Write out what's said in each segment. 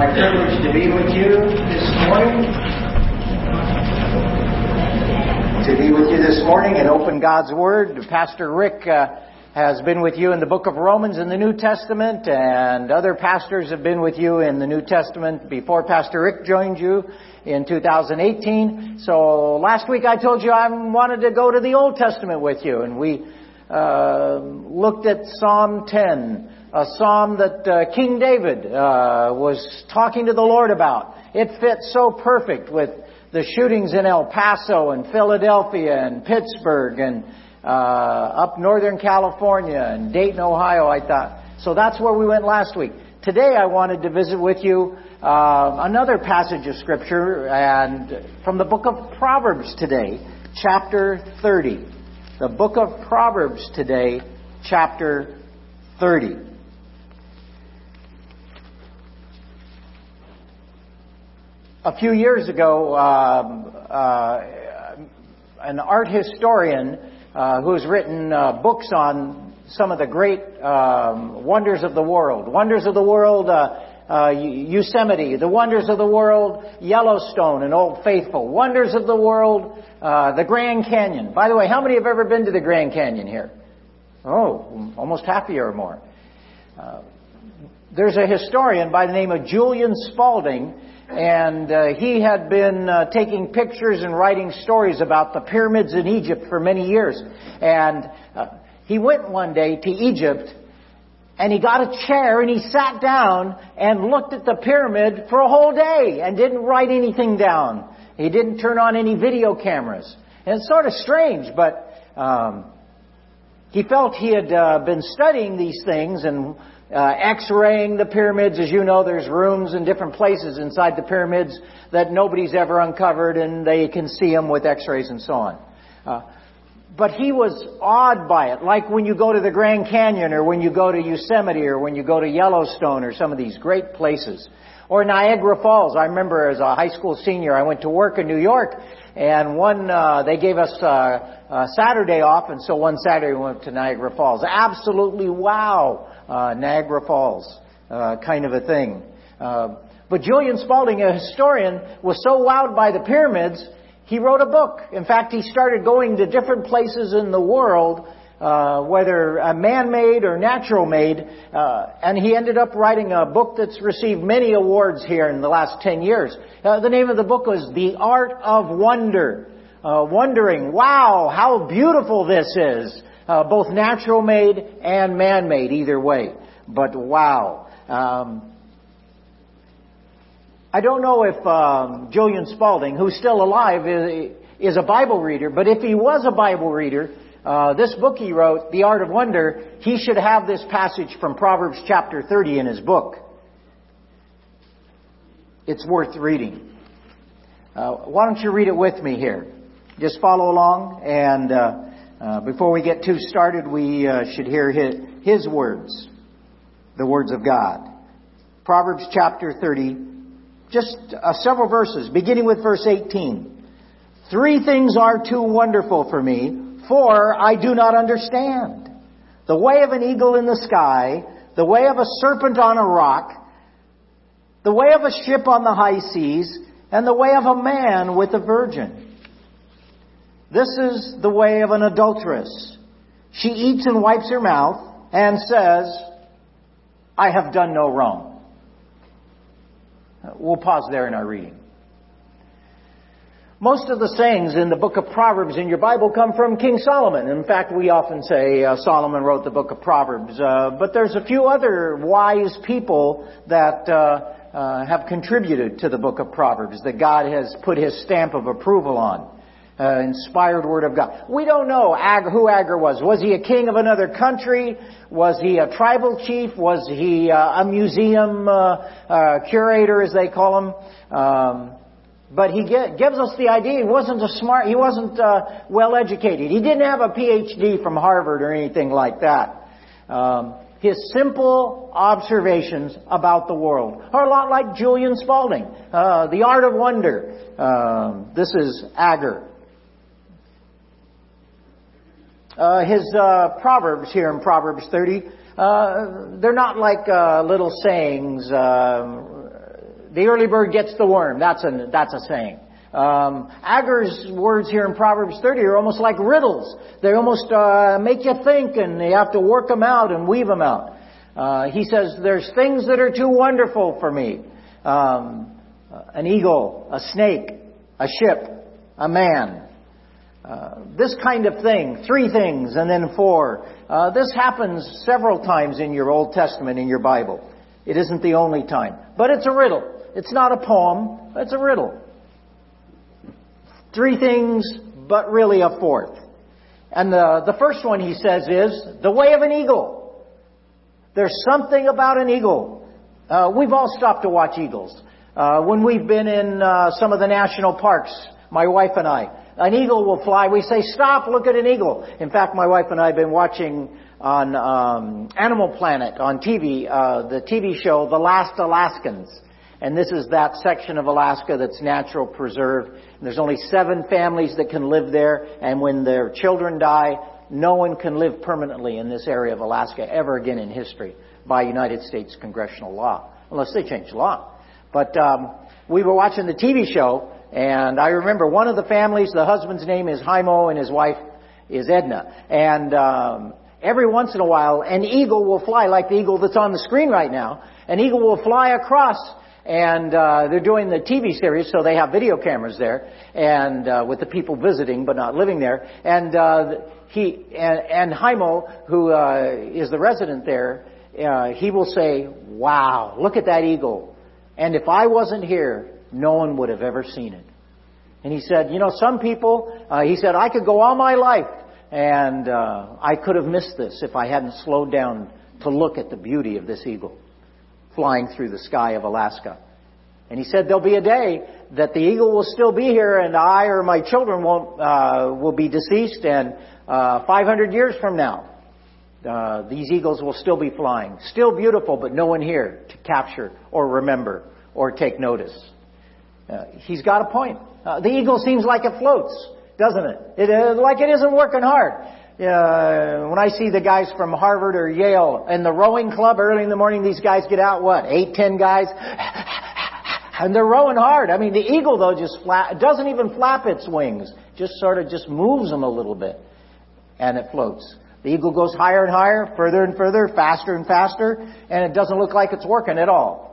my privilege to be with you this morning. To be with you this morning and open God's Word. Pastor Rick uh, has been with you in the book of Romans in the New Testament, and other pastors have been with you in the New Testament before Pastor Rick joined you in 2018. So last week I told you I wanted to go to the Old Testament with you, and we uh, looked at Psalm 10 a psalm that uh, King David uh, was talking to the Lord about. It fits so perfect with the shootings in El Paso and Philadelphia and Pittsburgh and uh, up Northern California and Dayton, Ohio, I thought. So that's where we went last week. Today I wanted to visit with you uh, another passage of Scripture and from the book of Proverbs today, chapter 30. The book of Proverbs today, chapter 30. A few years ago, um, uh, an art historian uh, who's written uh, books on some of the great um, wonders of the world, wonders of the world, uh, uh, Yosemite, the wonders of the world, Yellowstone and Old Faithful, wonders of the world, uh, the Grand Canyon. By the way, how many have ever been to the Grand Canyon here? Oh, almost half a year or more. There's a historian by the name of Julian Spalding and uh, he had been uh, taking pictures and writing stories about the pyramids in Egypt for many years. And uh, he went one day to Egypt and he got a chair and he sat down and looked at the pyramid for a whole day and didn't write anything down. He didn't turn on any video cameras. And it's sort of strange, but um, he felt he had uh, been studying these things and uh, x-raying the pyramids. As you know, there's rooms in different places inside the pyramids that nobody's ever uncovered and they can see them with x-rays and so on. Uh, but he was awed by it, like when you go to the Grand Canyon or when you go to Yosemite or when you go to Yellowstone or some of these great places. Or Niagara Falls. I remember as a high school senior, I went to work in New York and one, uh, they gave us uh, uh, Saturday off, and so one Saturday we went to Niagara Falls. Absolutely wow uh, Niagara Falls uh, kind of a thing. Uh, but Julian Spalding, a historian, was so wowed by the pyramids, he wrote a book. In fact, he started going to different places in the world, uh, whether man-made or natural-made, uh, and he ended up writing a book that's received many awards here in the last 10 years. Uh, the name of the book was The Art of Wonder. Wondering, wow, how beautiful this is uh, both natural made and man made, either way. But wow. Um, I don't know if um, Julian Spalding, who's still alive, is, is, a Bible reader, but if he was a Bible reader, uh, this book he wrote, The Art of Wonder, he should have this passage from Proverbs chapter 30 in his book. It's worth reading. Uh, why don't you read it with me here? Just follow along and uh, uh, before we get too started, we uh, should hear his, his words, the words of God. Proverbs chapter 30, just uh, several verses, beginning with verse 18. Three things are too wonderful for me, for I do not understand. The way of an eagle in the sky, the way of a serpent on a rock, the way of a ship on the high seas, and the way of a man with a virgin. This is the way of an adulteress. She eats and wipes her mouth and says, I have done no wrong. We'll pause there in our reading. Most of the sayings in the book of Proverbs in your Bible come from King Solomon. In fact, we often say uh, Solomon wrote the book of Proverbs. Uh, but there's a few other wise people that uh, uh have contributed to the book of Proverbs that God has put his stamp of approval on uh, inspired word of God. We don't know Ag- who Agur was. Was he a king of another country? Was he a tribal chief? Was he uh, a museum uh, uh curator, as they call him? Um, but he get, gives us the idea he wasn't a smart, he wasn't uh, well educated. He didn't have a PhD from Harvard or anything like that. Um, his simple observations about the world are a lot like Julian Spalding, uh, The Art of Wonder. Um, this is Agur. Uh, his uh, proverbs here in Proverbs 30, uh, they're not like uh, little sayings. Uh, the early bird gets the worm. That's a, that's a saying. Um, words here in Proverbs 30 are almost like riddles. They almost uh, make you think, and you have to work them out and weave them out. Uh, he says, "There's things that are too wonderful for me: um, an eagle, a snake, a ship, a man." Uh, this kind of thing, three things and then four. Uh, this happens several times in your Old Testament in your Bible. It isn't the only time, but it's a riddle. It's not a poem. It's a riddle. Three things, but really a fourth. And the, the first one he says is the way of an eagle. There's something about an eagle. Uh, we've all stopped to watch eagles. Uh, when we've been in uh, some of the national parks, my wife and I, an eagle will fly. We say, stop, look at an eagle. In fact, my wife and I have been watching on um, Animal Planet on TV, uh, the TV show The Last Alaskans. And this is that section of Alaska that's natural preserve. And there's only seven families that can live there, and when their children die, no one can live permanently in this area of Alaska ever again in history by United States congressional law, unless they change law. But um, we were watching the TV show, and I remember one of the families, the husband's name is Heimo, and his wife is Edna. And um, every once in a while, an eagle will fly, like the eagle that's on the screen right now. An eagle will fly across and uh, they're doing the TV series, so they have video cameras there, and uh, with the people visiting but not living there. And uh, he and, and Heimo, who uh, is the resident there, uh, he will say, "Wow, look at that eagle!" And if I wasn't here, no one would have ever seen it. And he said, "You know, some people," uh, he said, "I could go all my life, and uh, I could have missed this if I hadn't slowed down to look at the beauty of this eagle." flying through the sky of Alaska. And he said there'll be a day that the eagle will still be here and I or my children won't, uh, will be deceased and, uh, 500 years from now, uh, these eagles will still be flying. Still beautiful, but no one here to capture or remember or take notice. Uh, he's got a point. Uh, the eagle seems like it floats, doesn't it? it uh, like it isn't working hard uh, when I see the guys from Harvard or Yale in the rowing club early in the morning, these guys get out, what, eight, ten guys? and they're rowing hard. I mean, the eagle though just flap, doesn't even flap its wings. Just sort of just moves them a little bit. And it floats. The eagle goes higher and higher, further and further, faster and faster, and it doesn't look like it's working at all.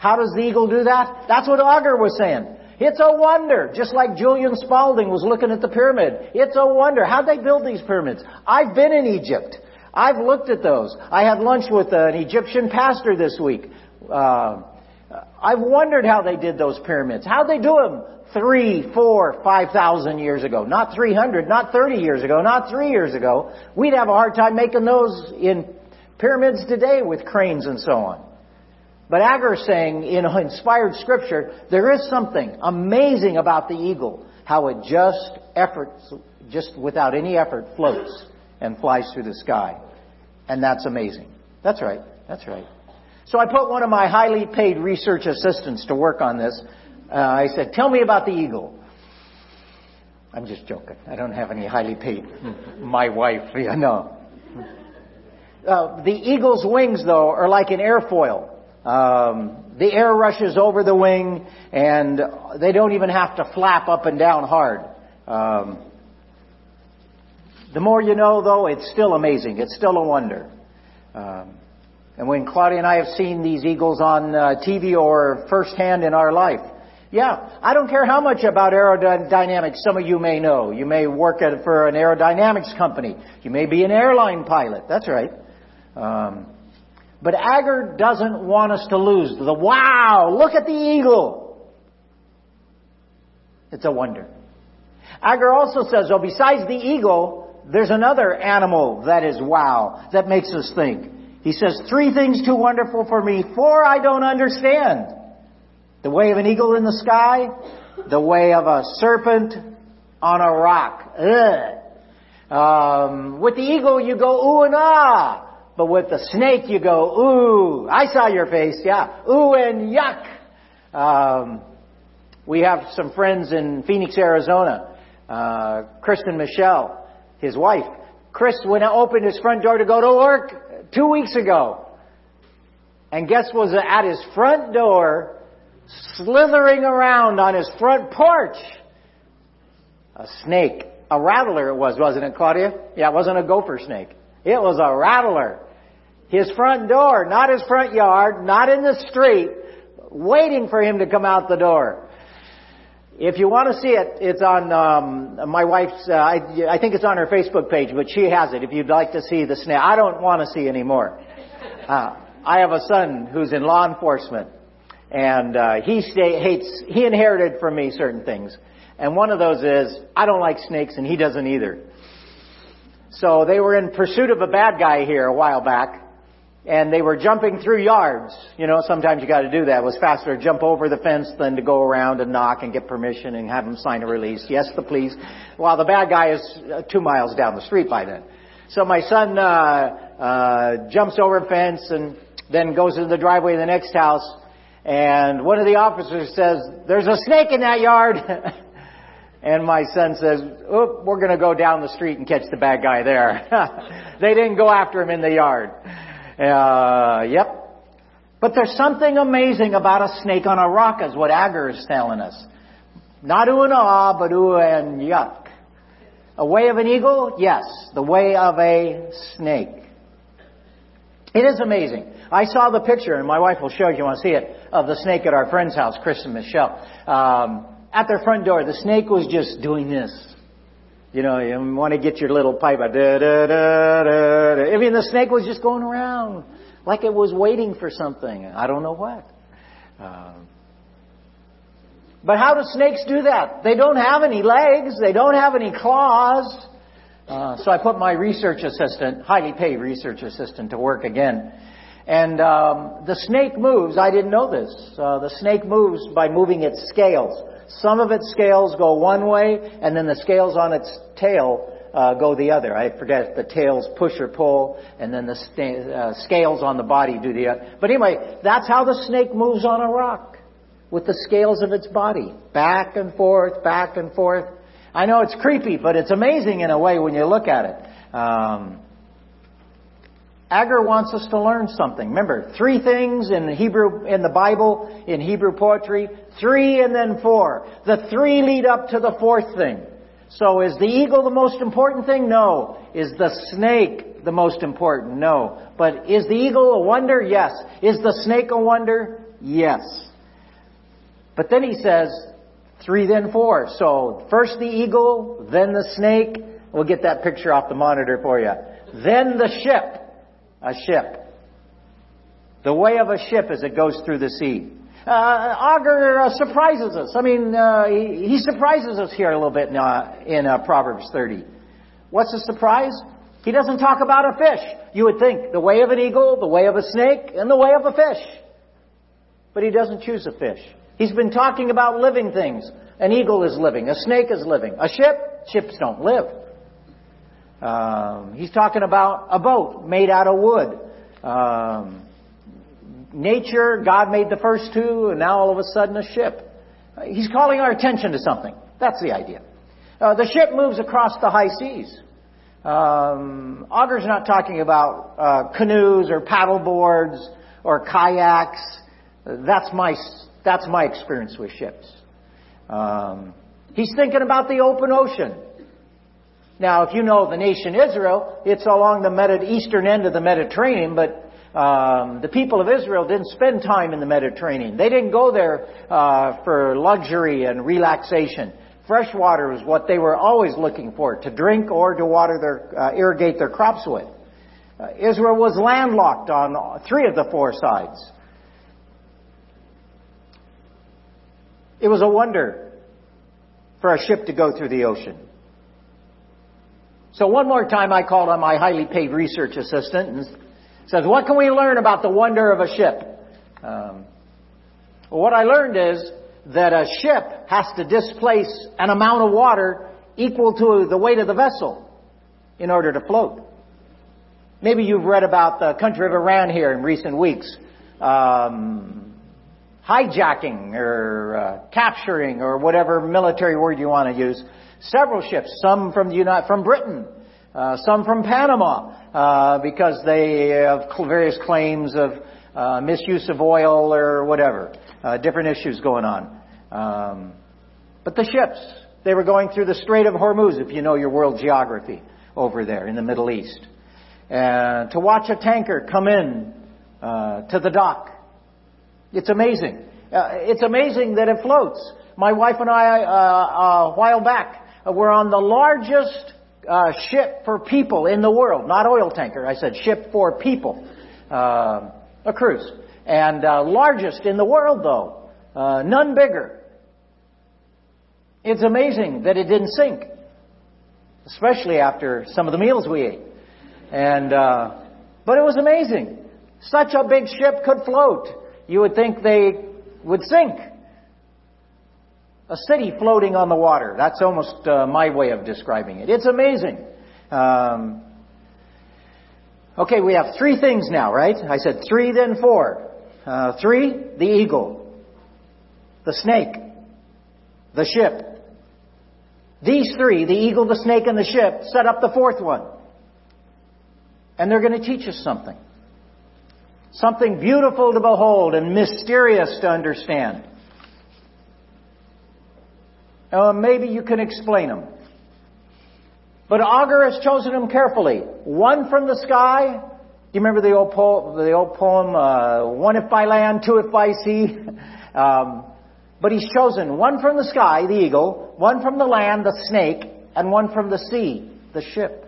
How does the eagle do that? That's what Agur was saying. It's a wonder. Just like Julian Spalding was looking at the pyramid. It's a wonder. How'd they build these pyramids? I've been in Egypt. I've looked at those. I had lunch with an Egyptian pastor this week. Uh, I've wondered how they did those pyramids. How'd they do them? Three, four, five thousand years ago. Not 300, not 30 years ago, not three years ago. We'd have a hard time making those in pyramids today with cranes and so on. But Agur is saying in inspired scripture, there is something amazing about the eagle, how it just efforts, just without any effort floats and flies through the sky. And that's amazing. That's right. That's right. So I put one of my highly paid research assistants to work on this. Uh, I said, tell me about the eagle. I'm just joking. I don't have any highly paid. My wife, yeah, no. Uh, the eagle's wings, though, are like an airfoil. Um, the air rushes over the wing, and they don't even have to flap up and down hard. Um, the more you know, though, it's still amazing. It's still a wonder. Um, and when Claudia and I have seen these eagles on uh, TV or firsthand in our life, yeah, I don't care how much about aerodynamics some of you may know. You may work at, for an aerodynamics company. You may be an airline pilot. That's right. Um, but Agur doesn't want us to lose the wow, look at the eagle. It's a wonder. Agur also says, oh, besides the eagle, there's another animal that is wow, that makes us think. He says, three things too wonderful for me, four I don't understand. The way of an eagle in the sky, the way of a serpent on a rock. Um, with the eagle, you go ooh and ah. But with the snake, you go, ooh, I saw your face, yeah, ooh and yuck. Um, we have some friends in Phoenix, Arizona. Uh, Kristen Michelle, his wife. Chris and opened his front door to go to work two weeks ago. And guess was at his front door, slithering around on his front porch? A snake. A rattler it was, wasn't it, Claudia? Yeah, it wasn't a gopher snake. It was a rattler. His front door, not his front yard, not in the street, waiting for him to come out the door. If you want to see it, it's on um, my wife's. Uh, I, I think it's on her Facebook page, but she has it. If you'd like to see the snake, I don't want to see anymore. Uh, I have a son who's in law enforcement, and uh, he stay, hates. He inherited from me certain things, and one of those is I don't like snakes, and he doesn't either. So they were in pursuit of a bad guy here a while back, and they were jumping through yards. You know, sometimes you got to do that. It was faster to jump over the fence than to go around and knock and get permission and have them sign a release. Yes, the police. While the bad guy is uh, two miles down the street by then. So my son uh, uh, jumps over a fence and then goes into the driveway of the next house. And one of the officers says, "There's a snake in that yard." and my son says, "Oop, we're going to go down the street and catch the bad guy there." they didn't go after him in the yard. Uh, yep. But there's something amazing about a snake on a rock, is what Agur is telling us. Not ooh and ah, but ooh and yuck. A way of an eagle? Yes. The way of a snake. It is amazing. I saw the picture, and my wife will show you, you want to see it, of the snake at our friend's house, Chris and Michelle. Um, at their front door, the snake was just doing this. You know, you want to get your little pipe. Da, da, da, da, da. I mean, the snake was just going around like it was waiting for something. I don't know what. Um, but how do snakes do that? They don't have any legs. They don't have any claws. Uh, so I put my research assistant, highly paid research assistant, to work again. And um, the snake moves. I didn't know this. Uh, the snake moves by moving its scales. Some of its scales go one way, and then the scales on its tail uh, go the other. I forget the tails push or pull, and then the sta- uh, scales on the body do the other. But anyway, that's how the snake moves on a rock, with the scales of its body, back and forth, back and forth. I know it's creepy, but it's amazing in a way when you look at it. Um, Agur wants us to learn something. Remember, three things in Hebrew, in the Bible, in Hebrew poetry, three and then four. The three lead up to the fourth thing. So is the eagle the most important thing? No. Is the snake the most important? No. But is the eagle a wonder? Yes. Is the snake a wonder? Yes. But then he says, three then four. So first the eagle, then the snake. We'll get that picture off the monitor for you. Then the ship a ship. The way of a ship as it goes through the sea. Uh, Agur uh, surprises us. I mean, uh, he, he, surprises us here a little bit in, uh, in uh, Proverbs 30. What's the surprise? He doesn't talk about a fish. You would think the way of an eagle, the way of a snake, and the way of a fish. But he doesn't choose a fish. He's been talking about living things. An eagle is living. A snake is living. A ship? Ships don't live. Um, he's talking about a boat made out of wood. Um, nature, God made the first two, and now all of a sudden a ship. He's calling our attention to something. That's the idea. Uh, the ship moves across the high seas. Um, Agur's not talking about uh, canoes or paddle boards or kayaks. That's my that's my experience with ships. Um, he's thinking about the open ocean. Now, if you know the nation Israel, it's along the Medi- eastern end of the Mediterranean, but um, the people of Israel didn't spend time in the Mediterranean. They didn't go there uh, for luxury and relaxation. Fresh water was what they were always looking for to drink or to water their, uh, irrigate their crops with. Uh, Israel was landlocked on three of the four sides. It was a wonder for a ship to go through the ocean. So one more time I called on my highly paid research assistant and says, what can we learn about the wonder of a ship? Um, well, what I learned is that a ship has to displace an amount of water equal to the weight of the vessel in order to float. Maybe you've read about the country of Iran here in recent weeks. Um, hijacking or uh, capturing or whatever military word you want to use several ships, some from the United, from Britain, uh, some from Panama, uh, because they have various claims of uh, misuse of oil or whatever. Uh, different issues going on. Um, but the ships, they were going through the Strait of Hormuz, if you know your world geography, over there in the Middle East. And to watch a tanker come in uh, to the dock, it's amazing. Uh, it's amazing that it floats. My wife and I, a while back, were on the largest uh, ship for people in the world, not oil tanker. I said ship for people, uh, a cruise, and uh, largest in the world though, uh, none bigger. It's amazing that it didn't sink, especially after some of the meals we ate. And uh, but it was amazing. Such a big ship could float. You would think they would sink. A city floating on the water. That's almost uh, my way of describing it. It's amazing. Um, okay, we have three things now, right? I said three, then four. Uh, three, the eagle, the snake, the ship. These three, the eagle, the snake, and the ship, set up the fourth one. And they're going to teach us something. Something beautiful to behold and mysterious to understand. Uh, maybe you can explain them. But Agur has chosen them carefully. One from the sky. Do you remember the old poem, the old poem uh, one if by land, two if by sea? um, but he's chosen one from the sky, the eagle, one from the land, the snake, and one from the sea, the ship.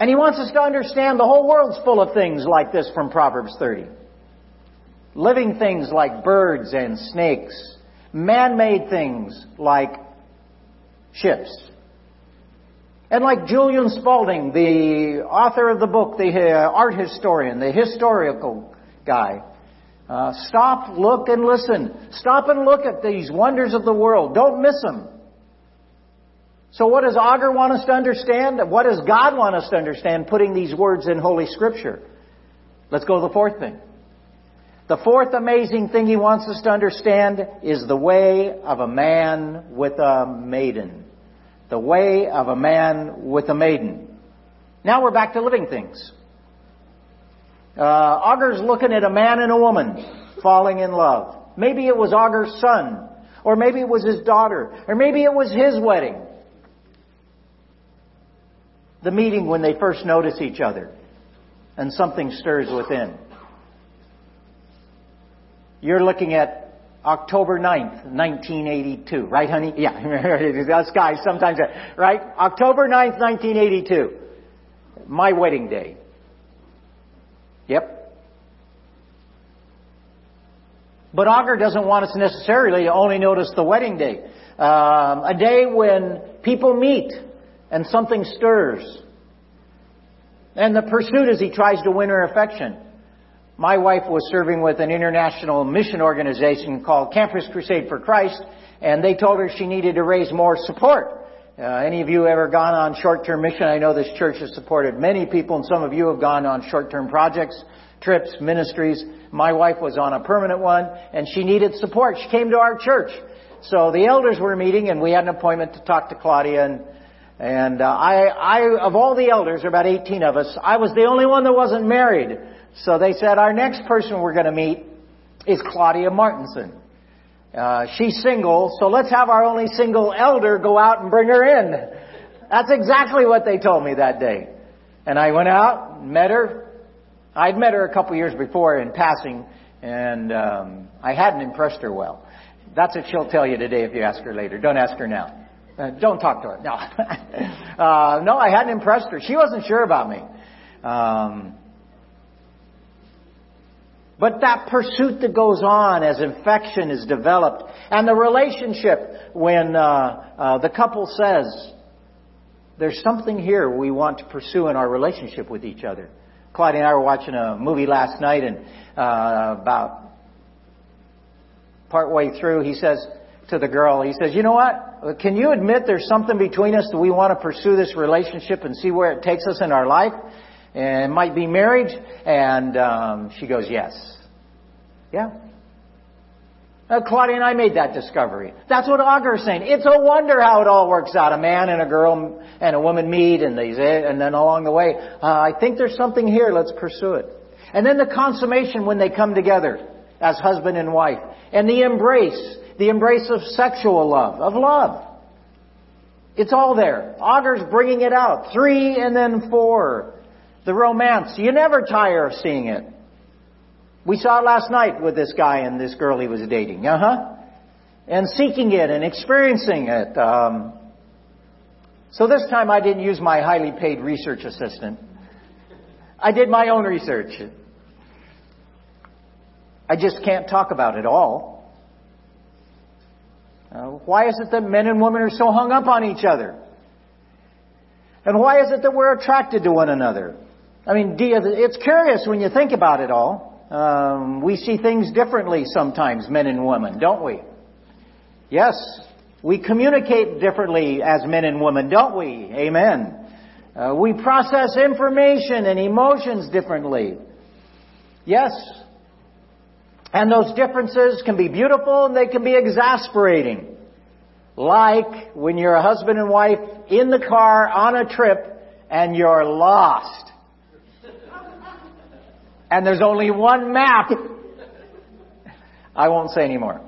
And he wants us to understand the whole world's full of things like this from Proverbs 30. Living things like birds and snakes, man-made things like ships. And like Julian Spalding, the author of the book, the uh, art historian, the historical guy, uh, stop, look, and listen. Stop and look at these wonders of the world. Don't miss them. So what does Agur want us to understand? What does God want us to understand putting these words in Holy Scripture? Let's go to the fourth thing. The fourth amazing thing he wants us to understand is the way of a man with a maiden. The way of a man with a maiden. Now we're back to living things. Uh, Agur's looking at a man and a woman falling in love. Maybe it was Agur's son, or maybe it was his daughter, or maybe it was his wedding. The meeting when they first notice each other, and something stirs within. You're looking at October 9th, 1982, right honey? Yeah, us guys sometimes, right? October 9th, 1982. My wedding day. Yep. But Agur doesn't want us necessarily to only notice the wedding day. Um, a day when people meet and something stirs. And the pursuit as he tries to win her affection. My wife was serving with an international mission organization called Campus Crusade for Christ, and they told her she needed to raise more support. Uh, any of you ever gone on short-term mission? I know this church has supported many people, and some of you have gone on short-term projects, trips, ministries. My wife was on a permanent one, and she needed support. She came to our church. So the elders were meeting, and we had an appointment to talk to Claudia, and and uh, I, I, of all the elders, there are about 18 of us, I was the only one that wasn't married. So they said, our next person we're going to meet is Claudia Martinson. Uh, she's single, so let's have our only single elder go out and bring her in. That's exactly what they told me that day. And I went out, met her. I'd met her a couple years before in passing, and um, I hadn't impressed her well. That's what she'll tell you today if you ask her later. Don't ask her now. Uh, don't talk to her. No. uh, no, I hadn't impressed her. She wasn't sure about me. Um, but that pursuit that goes on as infection is developed, and the relationship when uh, uh, the couple says, "There's something here we want to pursue in our relationship with each other." Claudia and I were watching a movie last night, and uh, about partway through, he says to the girl, he says, "You know what? Can you admit there's something between us that we want to pursue this relationship and see where it takes us in our life?" And might be marriage. And um, she goes, yes. Yeah. Uh, Claudia and I made that discovery. That's what Agur is saying. It's a wonder how it all works out. A man and a girl and a woman meet, and they and then along the way, uh, I think there's something here. Let's pursue it. And then the consummation when they come together as husband and wife. And the embrace, the embrace of sexual love, of love. It's all there. Agur's bringing it out. Three and then four. The romance. You never tire of seeing it. We saw it last night with this guy and this girl he was dating. Uh huh. And seeking it and experiencing it. Um, so this time I didn't use my highly paid research assistant. I did my own research. I just can't talk about it all. Uh, why is it that men and women are so hung up on each other? And why is it that we're attracted to one another? I mean, it's curious when you think about it all. Um, we see things differently sometimes, men and women, don't we? Yes, we communicate differently as men and women, don't we? Amen. Uh, we process information and emotions differently. Yes. And those differences can be beautiful and they can be exasperating. Like when you're a husband and wife in the car on a trip and you're lost. And there's only one map. I won't say anymore.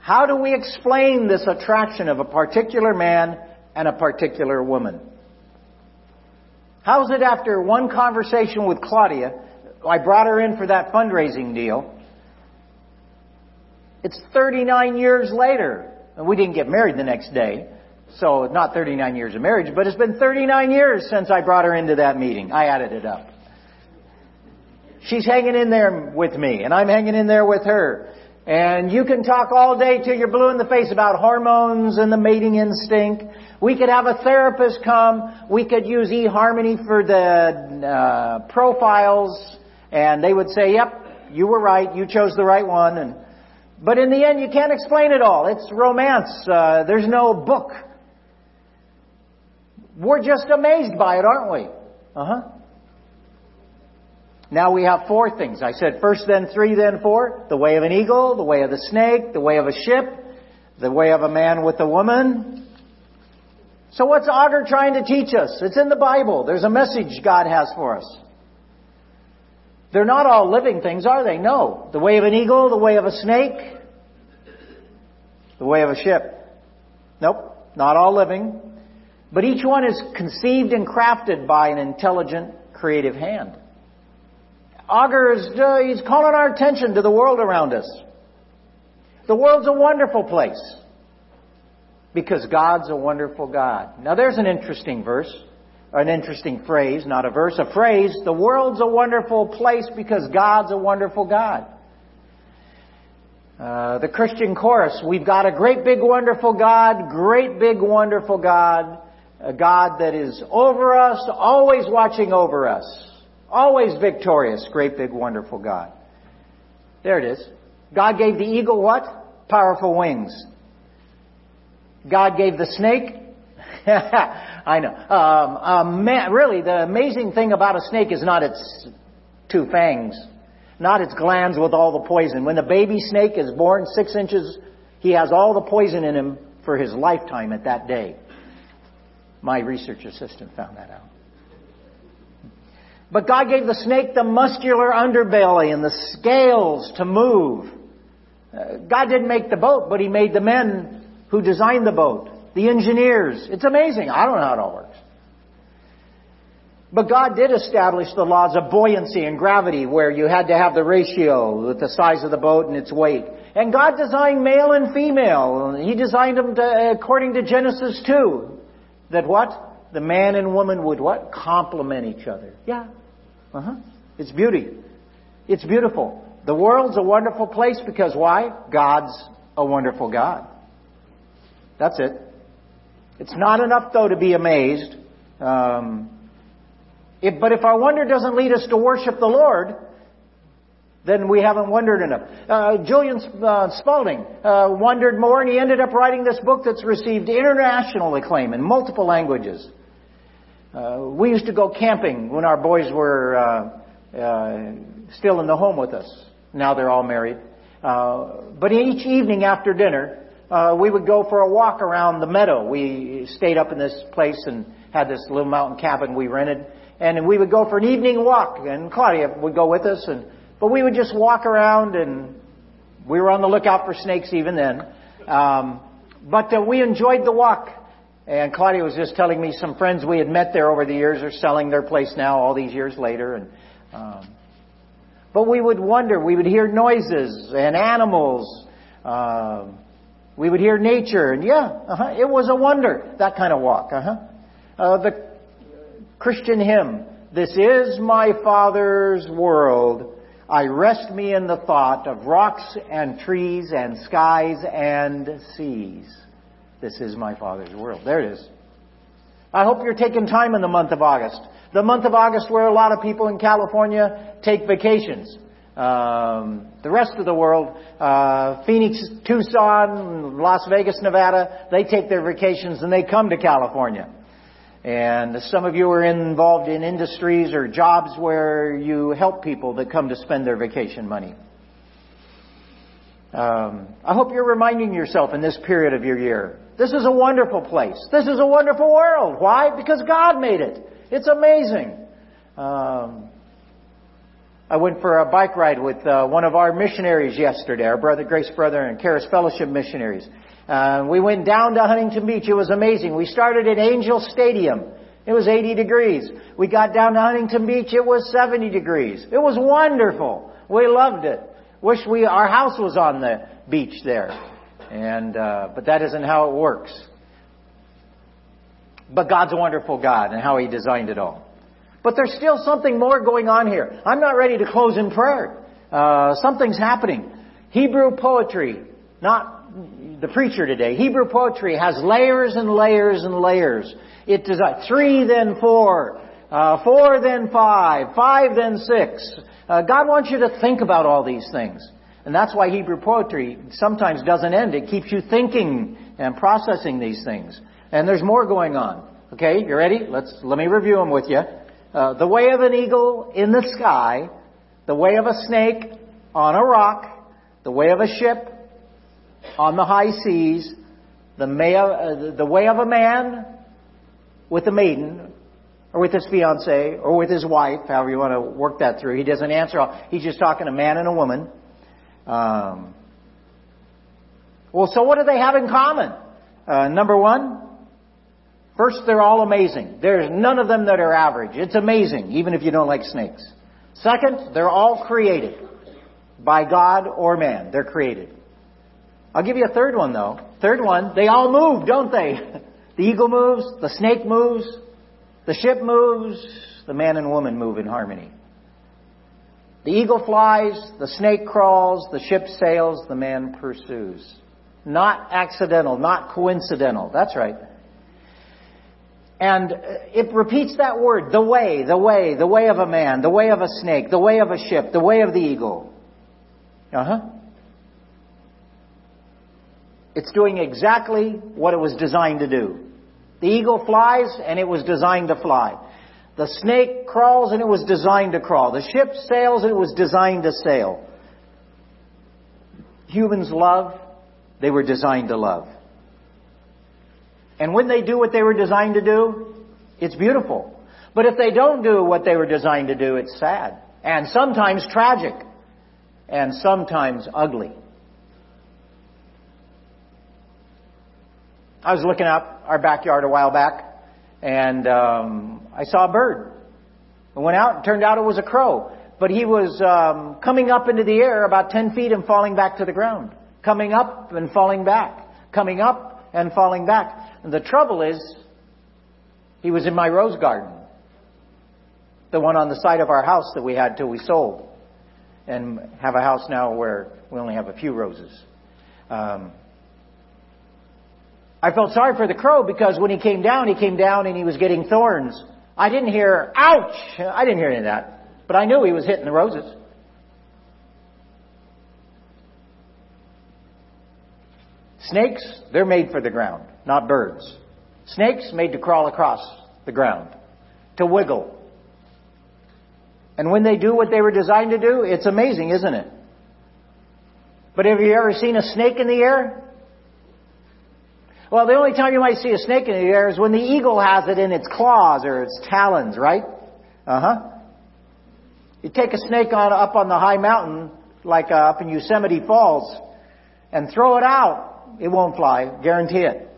How do we explain this attraction of a particular man and a particular woman? How is it after one conversation with Claudia, I brought her in for that fundraising deal. It's 39 years later. And we didn't get married the next day. So not 39 years of marriage, but it's been 39 years since I brought her into that meeting. I added it up. She's hanging in there with me, and I'm hanging in there with her. And you can talk all day till you're blue in the face about hormones and the mating instinct. We could have a therapist come. We could use eHarmony for the uh, profiles, and they would say, "Yep, you were right. You chose the right one." And but in the end, you can't explain it all. It's romance. Uh, there's no book. We're just amazed by it, aren't we? Uh huh. Now we have four things. I said first, then three, then four. The way of an eagle, the way of the snake, the way of a ship, the way of a man with a woman. So what's Agur trying to teach us? It's in the Bible. There's a message God has for us. They're not all living things, are they? No. The way of an eagle, the way of a snake, the way of a ship. Nope. Not all living. But each one is conceived and crafted by an intelligent, creative hand. Agur is uh, he's calling our attention to the world around us. The world's a wonderful place because God's a wonderful God. Now there's an interesting verse, an interesting phrase, not a verse, a phrase. The world's a wonderful place because God's a wonderful God. Uh, the Christian chorus, we've got a great big wonderful God, great big wonderful God, a God that is over us, always watching over us. Always victorious, great big wonderful God. There it is. God gave the eagle what? Powerful wings. God gave the snake. I know. Um, um, really, the amazing thing about a snake is not its two fangs, not its glands with all the poison. When the baby snake is born, six inches, he has all the poison in him for his lifetime at that day. My research assistant found that out. But God gave the snake the muscular underbelly and the scales to move. Uh, God didn't make the boat, but He made the men who designed the boat, the engineers. It's amazing. I don't know how it all works. But God did establish the laws of buoyancy and gravity where you had to have the ratio with the size of the boat and its weight. And God designed male and female. He designed them to, according to Genesis 2. That what? The man and woman would what? Complement each other. Yeah. Uh-huh. It's beauty. It's beautiful. The world's a wonderful place because why? God's a wonderful God. That's it. It's not enough, though, to be amazed. Um, if, but if our wonder doesn't lead us to worship the Lord, then we haven't wondered enough. Uh, Julian uh, Spalding uh, wondered more, and he ended up writing this book that's received international acclaim in multiple languages. Uh, we used to go camping when our boys were uh, uh, still in the home with us. Now they're all married. Uh, but each evening after dinner, uh, we would go for a walk around the meadow. We stayed up in this place and had this little mountain cabin we rented. and we would go for an evening walk, and Claudia would go with us, and but we would just walk around, and we were on the lookout for snakes even then. Um, but uh, we enjoyed the walk. And Claudia was just telling me some friends we had met there over the years are selling their place now, all these years later. And um, but we would wonder. We would hear noises and animals. Uh, we would hear nature, and yeah, uh-huh, it was a wonder that kind of walk. Uh-huh. Uh, the Christian hymn, "This is my Father's world." I rest me in the thought of rocks and trees and skies and seas. This is my Father's world. There it is. I hope you're taking time in the month of August. The month of August where a lot of people in California take vacations. Um, the rest of the world, uh, Phoenix, Tucson, Las Vegas, Nevada, they take their vacations and they come to California. And some of you are involved in industries or jobs where you help people that come to spend their vacation money. Um, I hope you're reminding yourself in this period of your year this is a wonderful place. This is a wonderful world. Why? Because God made it. It's amazing. Um, I went for a bike ride with uh, one of our missionaries yesterday, our brother, Grace Brethren and Charis Fellowship missionaries. Uh, we went down to Huntington Beach. It was amazing. We started at Angel Stadium. It was 80 degrees. We got down to Huntington Beach. It was 70 degrees. It was wonderful. We loved it. Wish we our house was on the beach there. And, uh, but that isn't how it works. But God's a wonderful God and how He designed it all. But there's still something more going on here. I'm not ready to close in prayer. Uh, something's happening. Hebrew poetry, not the preacher today. Hebrew poetry has layers and layers and layers. It does three, then four, uh, four, then five, five, then six. Uh, God wants you to think about all these things. And that's why Hebrew poetry sometimes doesn't end. It keeps you thinking and processing these things. And there's more going on. Okay, you ready? Let's, let me review them with you. Uh, the way of an eagle in the sky, the way of a snake on a rock, the way of a ship on the high seas, the, may, uh, the way of a man with a maiden, or with his fiance, or with his wife, however you want to work that through. He doesn't answer. All. He's just talking a man and a woman. Um, well, so what do they have in common? Uh, number one, first, they're all amazing. There's none of them that are average. It's amazing, even if you don't like snakes. Second, they're all created by God or man. They're created. I'll give you a third one though. Third one, they all move, don't they? The eagle moves, the snake moves, the ship moves, the man and woman move in harmony. The eagle flies, the snake crawls, the ship sails, the man pursues. Not accidental, not coincidental. That's right. And it repeats that word, the way, the way, the way of a man, the way of a snake, the way of a ship, the way of the eagle. Uh huh. It's doing exactly what it was designed to do. The eagle flies and it was designed to fly. The snake crawls and it was designed to crawl. The ship sails and it was designed to sail. Humans love, they were designed to love. And when they do what they were designed to do, it's beautiful. But if they don't do what they were designed to do, it's sad. And sometimes tragic. And sometimes ugly. I was looking up our backyard a while back, and um, I saw a bird. I went out, and turned out it was a crow. But he was um, coming up into the air about 10 feet and falling back to the ground. Coming up and falling back. Coming up and falling back. And the trouble is, he was in my rose garden. The one on the side of our house that we had till we sold. And have a house now where we only have a few roses. Um, I felt sorry for the crow because when he came down, he came down and he was getting thorns. I didn't hear, ouch! I didn't hear any of that. But I knew he was hitting the roses. Snakes, they're made for the ground, not birds. Snakes made to crawl across the ground, to wiggle. And when they do what they were designed to do, it's amazing, isn't it? But have you ever seen a snake in the air? Well, the only time you might see a snake in the air is when the eagle has it in its claws or its talons, right? Uh huh. You take a snake on up on the high mountain, like uh, up in Yosemite Falls, and throw it out. It won't fly. Guarantee it.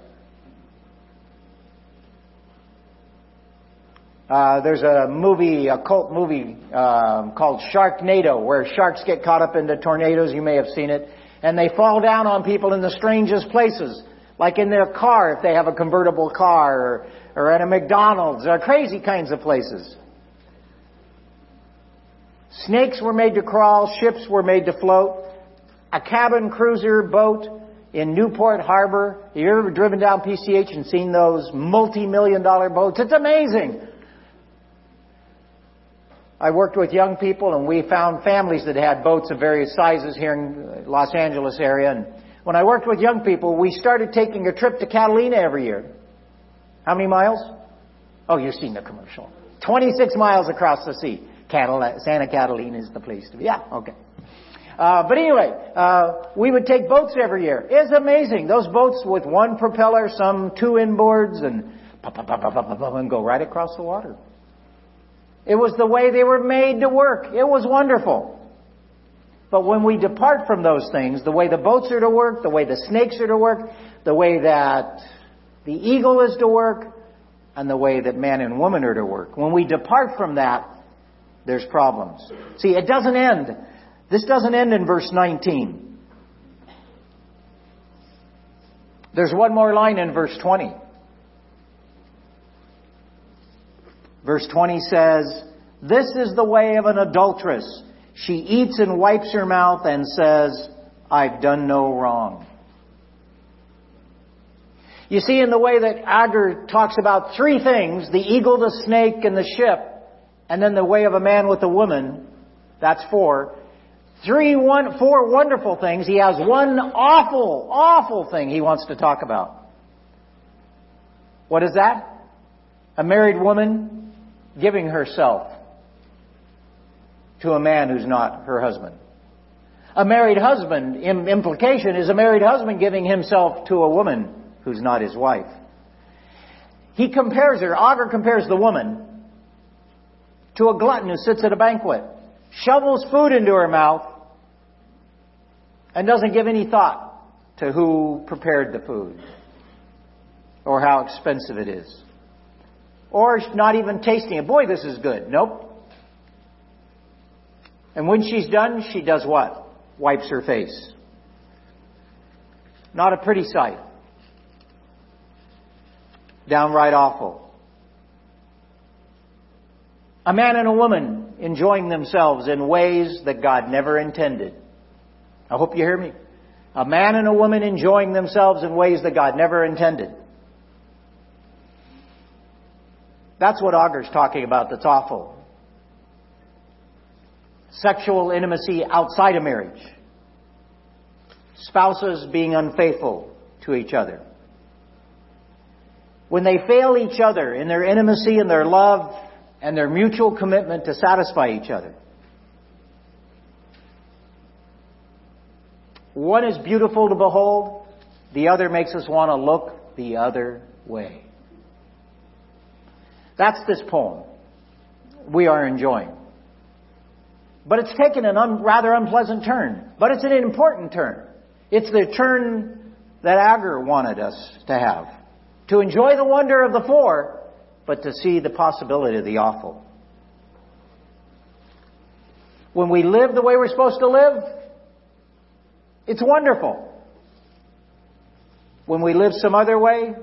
Uh, there's a movie, a cult movie um, called Sharknado, where sharks get caught up into tornadoes. You may have seen it, and they fall down on people in the strangest places, like in their car if they have a convertible car, or, or at a McDonald's, or crazy kinds of places. Snakes were made to crawl, ships were made to float. A cabin cruiser boat in Newport Harbor. You ever driven down PCH and seen those multi-million dollar boats? It's amazing. I worked with young people and we found families that had boats of various sizes here in Los Angeles area. And when I worked with young people, we started taking a trip to Catalina every year. How many miles? Oh, you've seen the commercial. 26 miles across the sea. Catalina, Santa Catalina is the place to be. Yeah, okay. Uh, but anyway, uh, we would take boats every year. It's amazing. Those boats with one propeller, some two inboards, and and go right across the water. It was the way they were made to work. It was wonderful. But when we depart from those things, the way the boats are to work, the way the snakes are to work, the way that the eagle is to work, and the way that man and woman are to work, when we depart from that, there's problems. See, it doesn't end. This doesn't end in verse 19. There's one more line in verse 20. Verse 20 says, This is the way of an adulteress. She eats and wipes her mouth and says, I've done no wrong. You see, in the way that Agur talks about three things, the eagle, the snake, and the ship, and then the way of a man with a woman, that's four. Three, one, four wonderful things. He has one awful, awful thing he wants to talk about. What is that? A married woman giving herself to a man who's not her husband. A married husband, in implication, is a married husband giving himself to a woman who's not his wife. He compares her, Agur compares the woman to a glutton who sits at a banquet, shovels food into her mouth, and doesn't give any thought to who prepared the food or how expensive it is. Or not even tasting it. Boy, this is good. Nope. And when she's done, she does what? Wipes her face. Not a pretty sight. Downright awful. A man and a woman enjoying themselves in ways that God never intended. I hope you hear me. A man and a woman enjoying themselves in ways that God never intended. That's what Agur's talking about that's awful. Sexual intimacy outside of marriage. Spouses being unfaithful to each other. When they fail each other in their intimacy and their love and their mutual commitment to satisfy each other. One is beautiful to behold, the other makes us want to look the other way. That's this poem we are enjoying. But it's taken a un- rather unpleasant turn. But it's an important turn. It's the turn that Agur wanted us to have. To enjoy the wonder of the four, but to see the possibility of the awful. When we live the way we're supposed to live, it's wonderful. When we live some other way,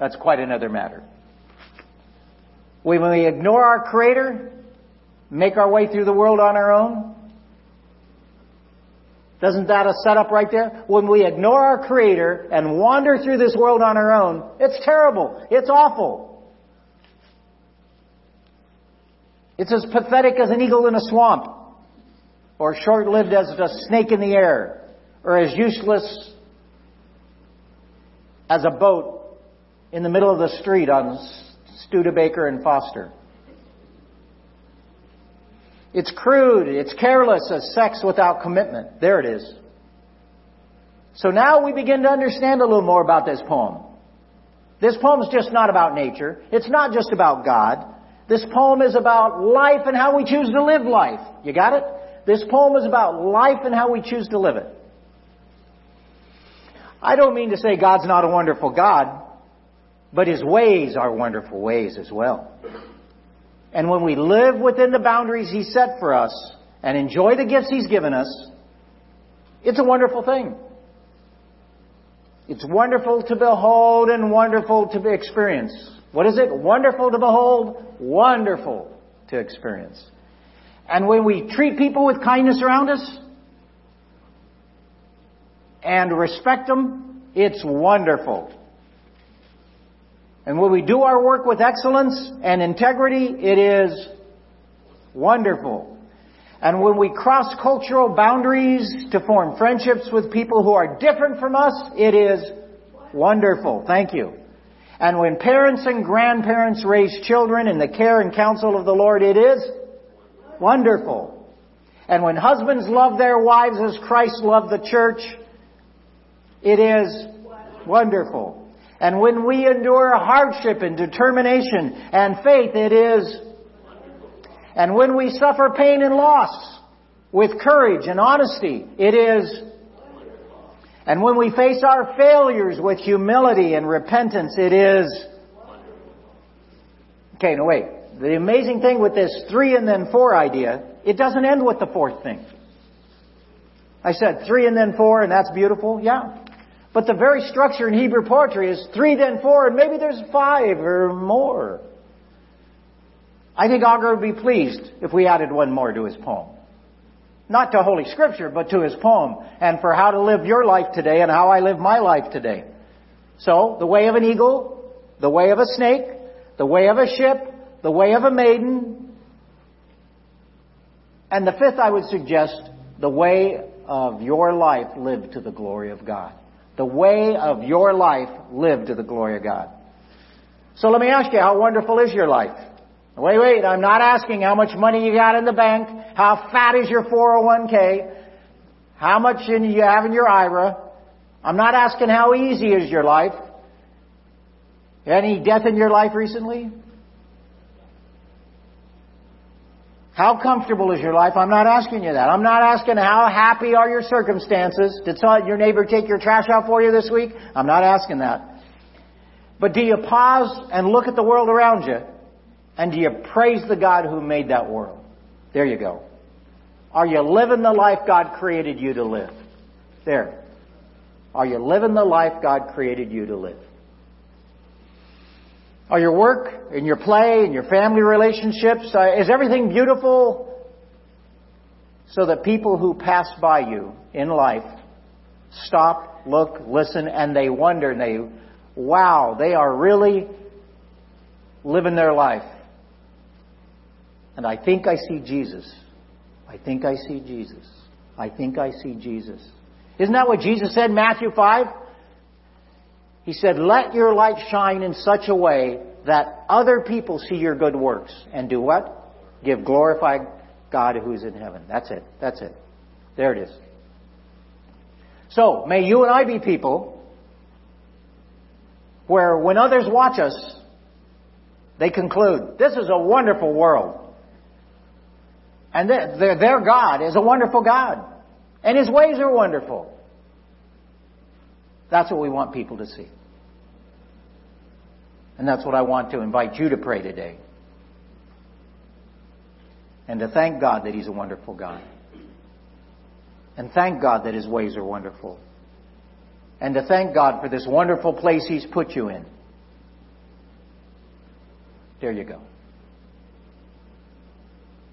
that's quite another matter. When we ignore our Creator, make our way through the world on our own, doesn't that a setup right there? When we ignore our Creator and wander through this world on our own, it's terrible. It's awful. It's as pathetic as an eagle in a swamp, or short-lived as a snake in the air, or as useless as a boat in the middle of the street on Studebaker and Foster. It's crude, it's careless as sex without commitment. There it is. So now we begin to understand a little more about this poem. This poem is just not about nature. It's not just about God. This poem is about life and how we choose to live life. You got it? This poem is about life and how we choose to live it. I don't mean to say God's not a wonderful God, but His ways are wonderful ways as well. And when we live within the boundaries He set for us and enjoy the gifts He's given us, it's a wonderful thing. It's wonderful to behold and wonderful to experience. What is it? Wonderful to behold, wonderful to experience. And when we treat people with kindness around us and respect them, it's wonderful. And when we do our work with excellence and integrity, it is wonderful. And when we cross cultural boundaries to form friendships with people who are different from us, it is wonderful. Thank you. And when parents and grandparents raise children in the care and counsel of the Lord, it is wonderful. And when husbands love their wives as Christ loved the church, it is wonderful. And when we endure hardship and determination and faith, it is. And when we suffer pain and loss with courage and honesty, it is. And when we face our failures with humility and repentance, it is. Okay, no wait. The amazing thing with this three and then four idea, it doesn't end with the fourth thing. I said three and then four and that's beautiful. Yeah. But the very structure in Hebrew poetry is three, then four, and maybe there's five or more. I think Agur would be pleased if we added one more to his poem. Not to Holy Scripture, but to his poem, and for how to live your life today and how I live my life today. So, the way of an eagle, the way of a snake, the way of a ship, the way of a maiden, and the fifth I would suggest, the way of your life lived to the glory of God the way of your life lived to the glory of God. So let me ask you, how wonderful is your life? Wait, wait, I'm not asking how much money you got in the bank, how fat is your 401k, how much you have in your IRA. I'm not asking how easy is your life. Any death in your life recently? How comfortable is your life? I'm not asking you that. I'm not asking how happy are your circumstances. Did your neighbor take your trash out for you this week? I'm not asking that. But do you pause and look at the world around you? And do you praise the God who made that world? There you go. Are you living the life God created you to live? There. Are you living the life God created you to live? Are your work and your play and your family relationships, uh, is everything beautiful so that people who pass by you in life stop, look, listen, and they wonder and they, wow, they are really living their life. And I think I see Jesus. I think I see Jesus. I think I see Jesus. Isn't that what Jesus said in Matthew 5? He said, let your light shine in such a way that other people see your good works and do what? Give glorified God who's in heaven. That's it. That's it. There it is. So, may you and I be people where when others watch us, they conclude, this is a wonderful world. And their, their God is a wonderful God. And His ways are wonderful. That's what we want people to see. And that's what I want to invite you to pray today. And to thank God that He's a wonderful God. And thank God that His ways are wonderful. And to thank God for this wonderful place He's put you in. There you go.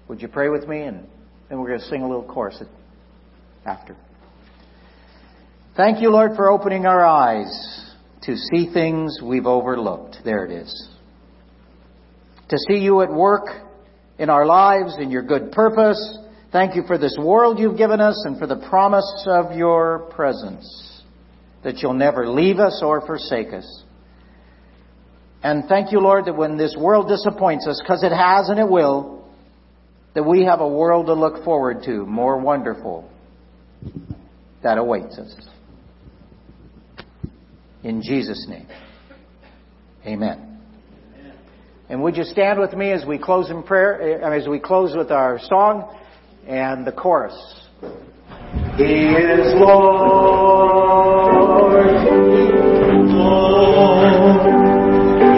Would you pray with me? And then we're going to sing a little chorus after. Thank you, Lord, for opening our eyes to see things we've overlooked. There it is. To see you at work in our lives, in your good purpose. Thank you for this world you've given us and for the promise of your presence. That you'll never leave us or forsake us. And thank you, Lord, that when this world disappoints us, because it has and it will, that we have a world to look forward to, more wonderful, that awaits us. In Jesus' name. Amen. And would you stand with me as we close in prayer, uh, as we close with our song and the chorus? He is Lord.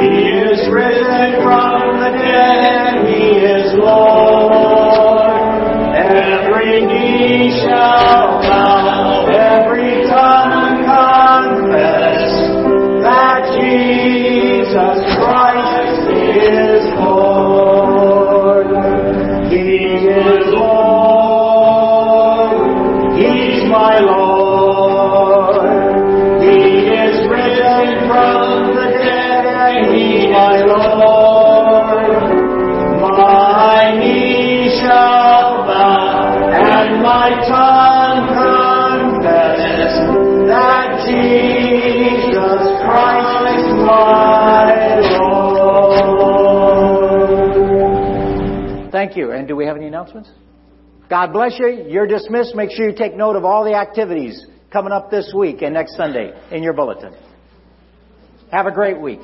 He is risen from the dead. He is Lord. Every knee shall Thank you. And do we have any announcements? God bless you. You're dismissed. Make sure you take note of all the activities coming up this week and next Sunday in your bulletin. Have a great week.